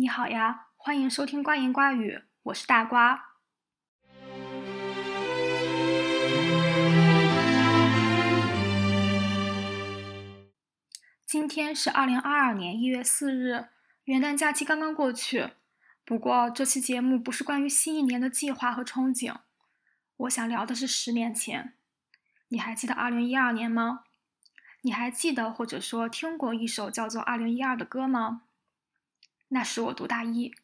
你好呀，欢迎收听瓜言瓜语，我是大瓜。今天是二零二二年一月四日，元旦假期刚刚过去。不过这期节目不是关于新一年的计划和憧憬，我想聊的是十年前。你还记得二零一二年吗？你还记得或者说听过一首叫做《二零一二》的歌吗？那时我读大一，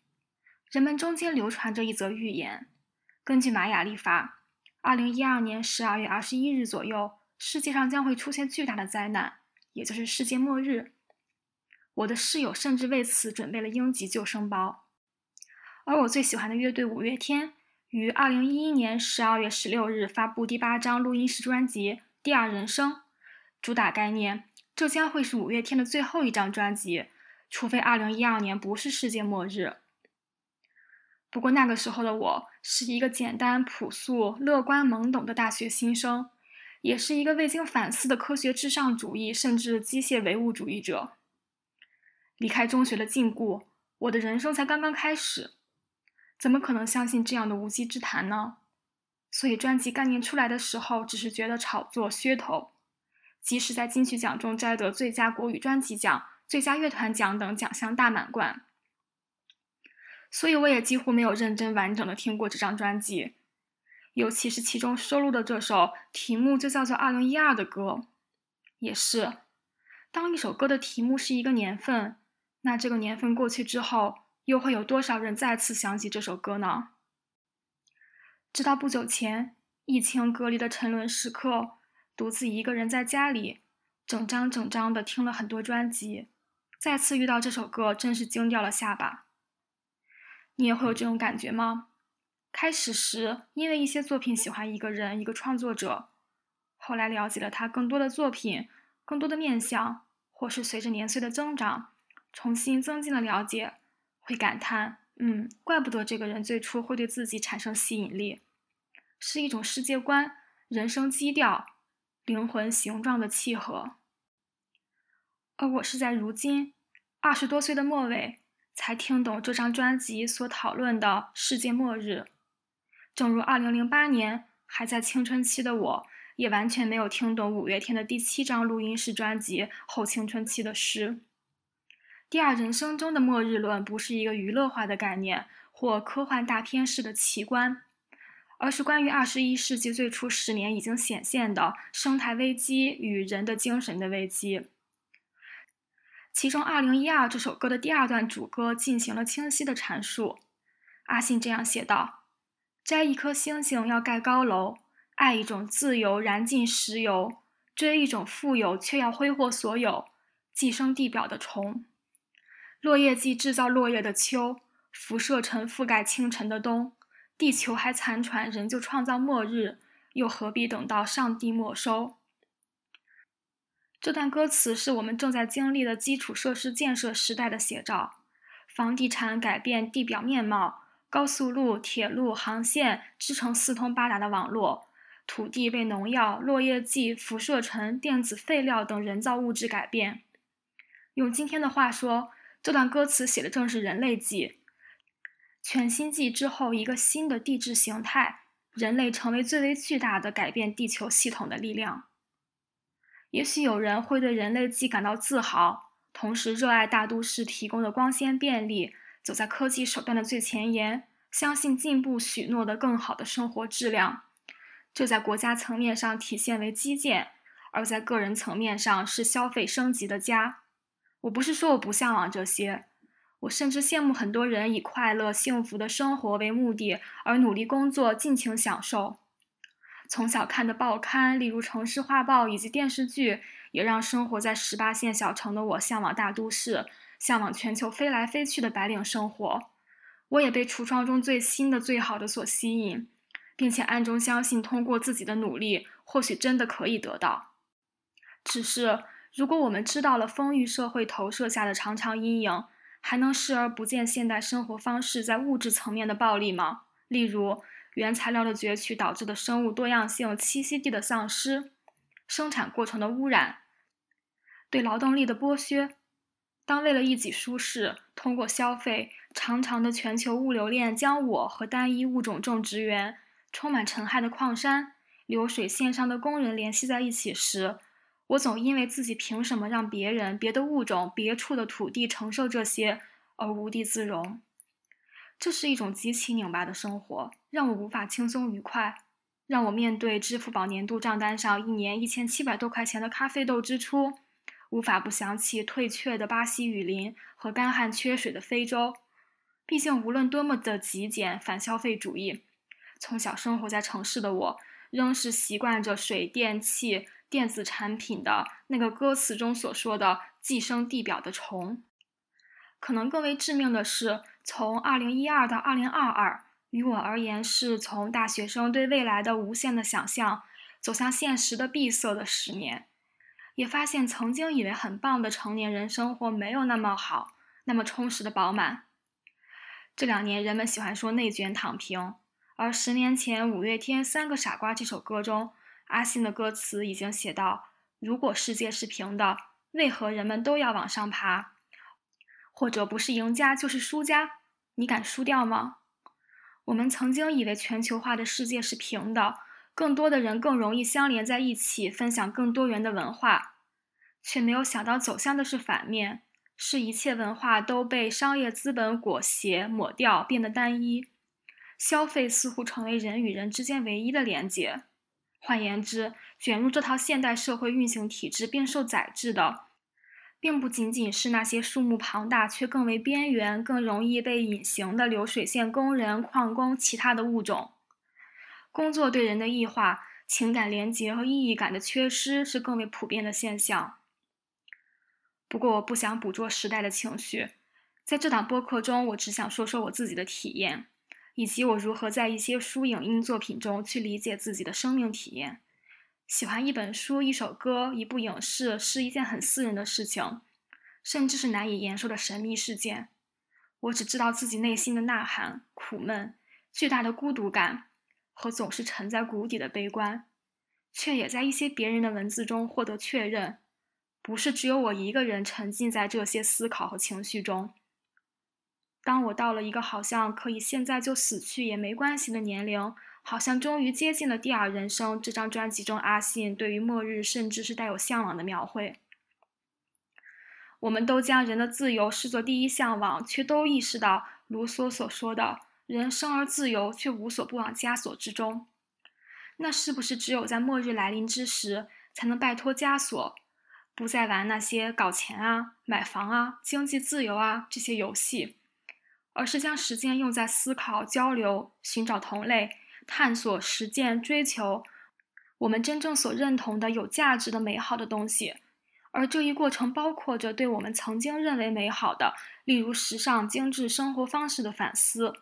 人们中间流传着一则预言：根据玛雅历法，二零一二年十二月二十一日左右，世界上将会出现巨大的灾难，也就是世界末日。我的室友甚至为此准备了应急救生包。而我最喜欢的乐队五月天。于二零一一年十二月十六日发布第八张录音室专辑《第二人生》，主打概念：这将会是五月天的最后一张专辑，除非二零一二年不是世界末日。不过那个时候的我是一个简单、朴素、乐观、懵懂的大学新生，也是一个未经反思的科学至上主义甚至机械唯物主义者。离开中学的禁锢，我的人生才刚刚开始。怎么可能相信这样的无稽之谈呢？所以专辑概念出来的时候，只是觉得炒作噱头。即使在金曲奖中摘得最佳国语专辑奖、最佳乐团奖等奖项大满贯，所以我也几乎没有认真完整的听过这张专辑。尤其是其中收录的这首题目就叫做《二零一二》的歌，也是。当一首歌的题目是一个年份，那这个年份过去之后。又会有多少人再次想起这首歌呢？直到不久前，疫情隔离的沉沦时刻，独自一个人在家里，整张整张的听了很多专辑，再次遇到这首歌，真是惊掉了下巴。你也会有这种感觉吗？开始时因为一些作品喜欢一个人、一个创作者，后来了解了他更多的作品、更多的面相，或是随着年岁的增长，重新增进了了解。会感叹，嗯，怪不得这个人最初会对自己产生吸引力，是一种世界观、人生基调、灵魂形状的契合。而我是在如今二十多岁的末尾，才听懂这张专辑所讨论的世界末日。正如二零零八年还在青春期的我，也完全没有听懂五月天的第七张录音室专辑《后青春期的诗》。第二人生中的末日论不是一个娱乐化的概念或科幻大片式的奇观，而是关于二十一世纪最初十年已经显现的生态危机与人的精神的危机。其中，《二零一二》这首歌的第二段主歌进行了清晰的阐述。阿信这样写道：“摘一颗星星要盖高楼，爱一种自由燃尽石油，追一种富有却要挥霍所有，寄生地表的虫。”落叶季制造落叶的秋，辐射尘覆盖清晨的冬，地球还残喘，人就创造末日，又何必等到上帝没收？这段歌词是我们正在经历的基础设施建设时代的写照，房地产改变地表面貌，高速路、铁路航线织成四通八达的网络，土地被农药、落叶剂、辐射尘、电子废料等人造物质改变。用今天的话说。这段歌词写的正是人类纪，全新纪之后一个新的地质形态，人类成为最为巨大的改变地球系统的力量。也许有人会对人类既感到自豪，同时热爱大都市提供的光鲜便利，走在科技手段的最前沿，相信进步许诺的更好的生活质量。这在国家层面上体现为基建，而在个人层面上是消费升级的家。我不是说我不向往这些，我甚至羡慕很多人以快乐幸福的生活为目的而努力工作、尽情享受。从小看的报刊，例如《城市画报》以及电视剧，也让生活在十八线小城的我向往大都市，向往全球飞来飞去的白领生活。我也被橱窗中最新的、最好的所吸引，并且暗中相信，通过自己的努力，或许真的可以得到。只是。如果我们知道了丰裕社会投射下的长长阴影，还能视而不见现代生活方式在物质层面的暴力吗？例如，原材料的攫取导致的生物多样性栖息地的丧失，生产过程的污染，对劳动力的剥削，当为了一己舒适，通过消费，长长的全球物流链将我和单一物种种植园、充满尘埃的矿山、流水线上的工人联系在一起时，我总因为自己凭什么让别人、别的物种、别处的土地承受这些而无地自容。这是一种极其拧巴的生活，让我无法轻松愉快，让我面对支付宝年度账单上一年一千七百多块钱的咖啡豆支出。无法不想起退却的巴西雨林和干旱缺水的非洲。毕竟，无论多么的极简反消费主义，从小生活在城市的我，仍是习惯着水电气电子产品的那个歌词中所说的“寄生地表的虫”。可能更为致命的是，从2012到2022，于我而言，是从大学生对未来的无限的想象，走向现实的闭塞的十年。也发现曾经以为很棒的成年人生活没有那么好，那么充实的饱满。这两年人们喜欢说内卷躺平，而十年前五月天《三个傻瓜》这首歌中，阿信的歌词已经写到：如果世界是平的，为何人们都要往上爬？或者不是赢家就是输家，你敢输掉吗？我们曾经以为全球化的世界是平的。更多的人更容易相连在一起，分享更多元的文化，却没有想到走向的是反面，是一切文化都被商业资本裹挟、抹掉，变得单一。消费似乎成为人与人之间唯一的连接。换言之，卷入这套现代社会运行体制并受宰制的，并不仅仅是那些数目庞大却更为边缘、更容易被隐形的流水线工人、矿工、其他的物种。工作对人的异化、情感连结和意义感的缺失是更为普遍的现象。不过，我不想捕捉时代的情绪，在这档播客中，我只想说说我自己的体验，以及我如何在一些书影音作品中去理解自己的生命体验。喜欢一本书、一首歌、一部影视是一件很私人的事情，甚至是难以言说的神秘事件。我只知道自己内心的呐喊、苦闷、巨大的孤独感。和总是沉在谷底的悲观，却也在一些别人的文字中获得确认。不是只有我一个人沉浸在这些思考和情绪中。当我到了一个好像可以现在就死去也没关系的年龄，好像终于接近了第二人生。这张专辑中，阿信对于末日甚至是带有向往的描绘。我们都将人的自由视作第一向往，却都意识到卢梭所说的。人生而自由，却无所不往枷锁之中。那是不是只有在末日来临之时，才能摆脱枷锁，不再玩那些搞钱啊、买房啊、经济自由啊这些游戏，而是将时间用在思考、交流、寻找同类、探索、实践、追求我们真正所认同的有价值的美好的东西？而这一过程包括着对我们曾经认为美好的，例如时尚、精致生活方式的反思。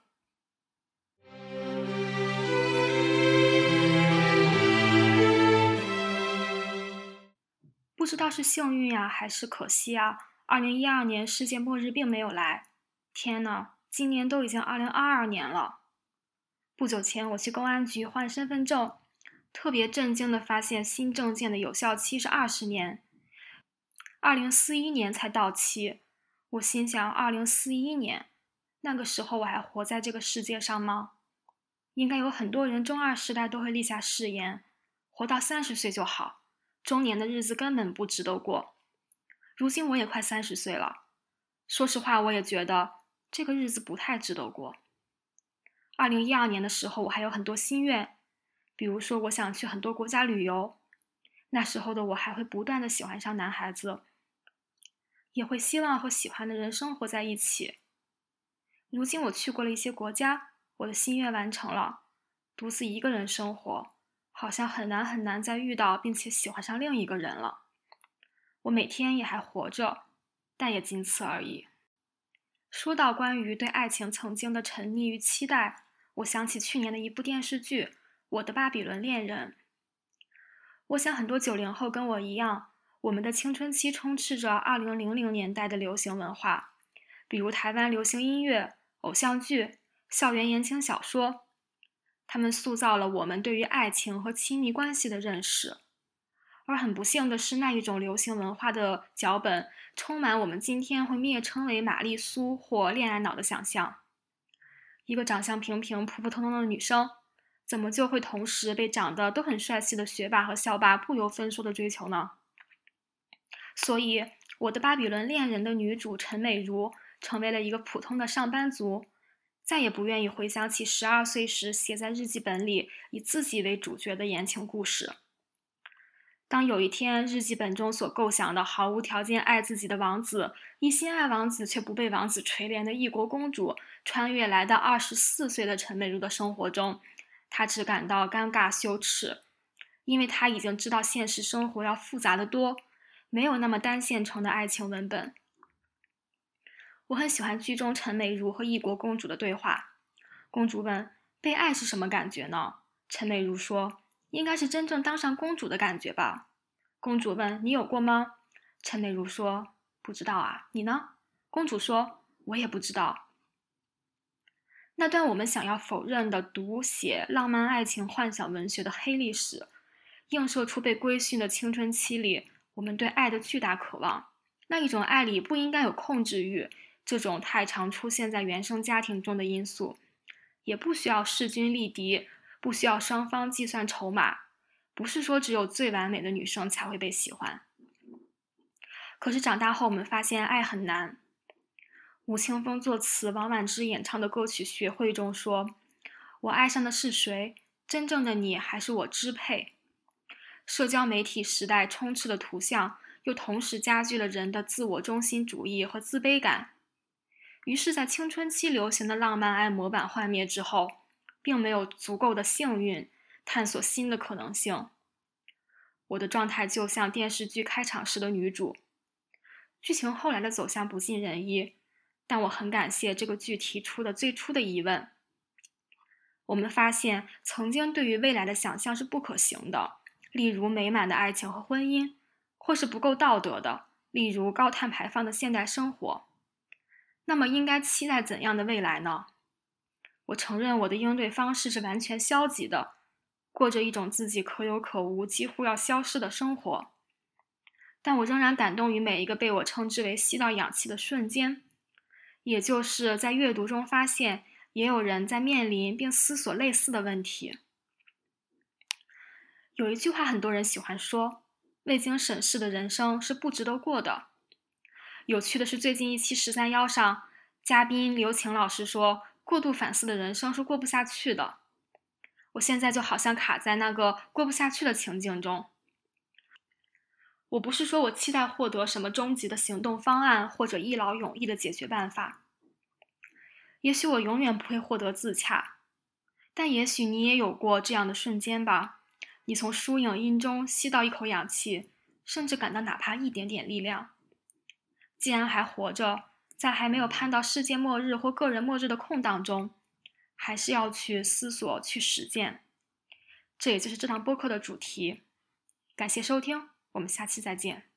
不知道是幸运呀，还是可惜啊？二零一二年世界末日并没有来。天呐，今年都已经二零二二年了。不久前我去公安局换身份证，特别震惊的发现新证件的有效期是二十年，二零四一年才到期。我心想，二零四一年，那个时候我还活在这个世界上吗？应该有很多人中二时代都会立下誓言，活到三十岁就好。中年的日子根本不值得过，如今我也快三十岁了，说实话，我也觉得这个日子不太值得过。二零一二年的时候，我还有很多心愿，比如说我想去很多国家旅游，那时候的我还会不断的喜欢上男孩子，也会希望和喜欢的人生活在一起。如今我去过了一些国家，我的心愿完成了，独自一个人生活。好像很难很难再遇到并且喜欢上另一个人了。我每天也还活着，但也仅此而已。说到关于对爱情曾经的沉溺与期待，我想起去年的一部电视剧《我的巴比伦恋人》。我想很多九零后跟我一样，我们的青春期充斥着二零零零年代的流行文化，比如台湾流行音乐、偶像剧、校园言情小说。他们塑造了我们对于爱情和亲密关系的认识，而很不幸的是，那一种流行文化的脚本充满我们今天会蔑称为玛丽苏或恋爱脑的想象。一个长相平平、普普通通的女生，怎么就会同时被长得都很帅气的学霸和校霸不由分说的追求呢？所以，我的《巴比伦恋人》的女主陈美如成为了一个普通的上班族，再也不愿意回想起十二岁时写在日记本里以自己为主角的言情故事。当有一天，日记本中所构想的毫无条件爱自己的王子，一心爱王子却不被王子垂怜的异国公主，穿越来到二十四岁的陈美如的生活中，她只感到尴尬羞耻，因为她已经知道现实生活要复杂的多，没有那么单线程的爱情文本。我很喜欢剧中陈美如和异国公主的对话。公主问：“被爱是什么感觉呢？”陈美如说。应该是真正当上公主的感觉吧？公主问：“你有过吗？”陈美如说：“不知道啊，你呢？”公主说：“我也不知道。”那段我们想要否认的读写浪漫爱情幻想文学的黑历史，映射出被规训的青春期里我们对爱的巨大渴望。那一种爱里不应该有控制欲，这种太常出现在原生家庭中的因素，也不需要势均力敌。不需要双方计算筹码，不是说只有最完美的女生才会被喜欢。可是长大后，我们发现爱很难。吴青峰作词，王婉之演唱的歌曲《学会》中说：“我爱上的是谁？真正的你还是我支配？”社交媒体时代充斥的图像，又同时加剧了人的自我中心主义和自卑感。于是，在青春期流行的浪漫爱模板幻灭之后。并没有足够的幸运探索新的可能性。我的状态就像电视剧开场时的女主，剧情后来的走向不尽人意，但我很感谢这个剧提出的最初的疑问。我们发现，曾经对于未来的想象是不可行的，例如美满的爱情和婚姻，或是不够道德的，例如高碳排放的现代生活。那么，应该期待怎样的未来呢？我承认我的应对方式是完全消极的，过着一种自己可有可无、几乎要消失的生活。但我仍然感动于每一个被我称之为吸到氧气的瞬间，也就是在阅读中发现，也有人在面临并思索类似的问题。有一句话很多人喜欢说：“未经审视的人生是不值得过的。”有趣的是，最近一期十三邀上嘉宾刘晴老师说。过度反思的人生是过不下去的。我现在就好像卡在那个过不下去的情境中。我不是说我期待获得什么终极的行动方案或者一劳永逸的解决办法。也许我永远不会获得自洽，但也许你也有过这样的瞬间吧。你从疏影音中吸到一口氧气，甚至感到哪怕一点点力量。既然还活着。在还没有盼到世界末日或个人末日的空档中，还是要去思索、去实践。这也就是这堂播客的主题。感谢收听，我们下期再见。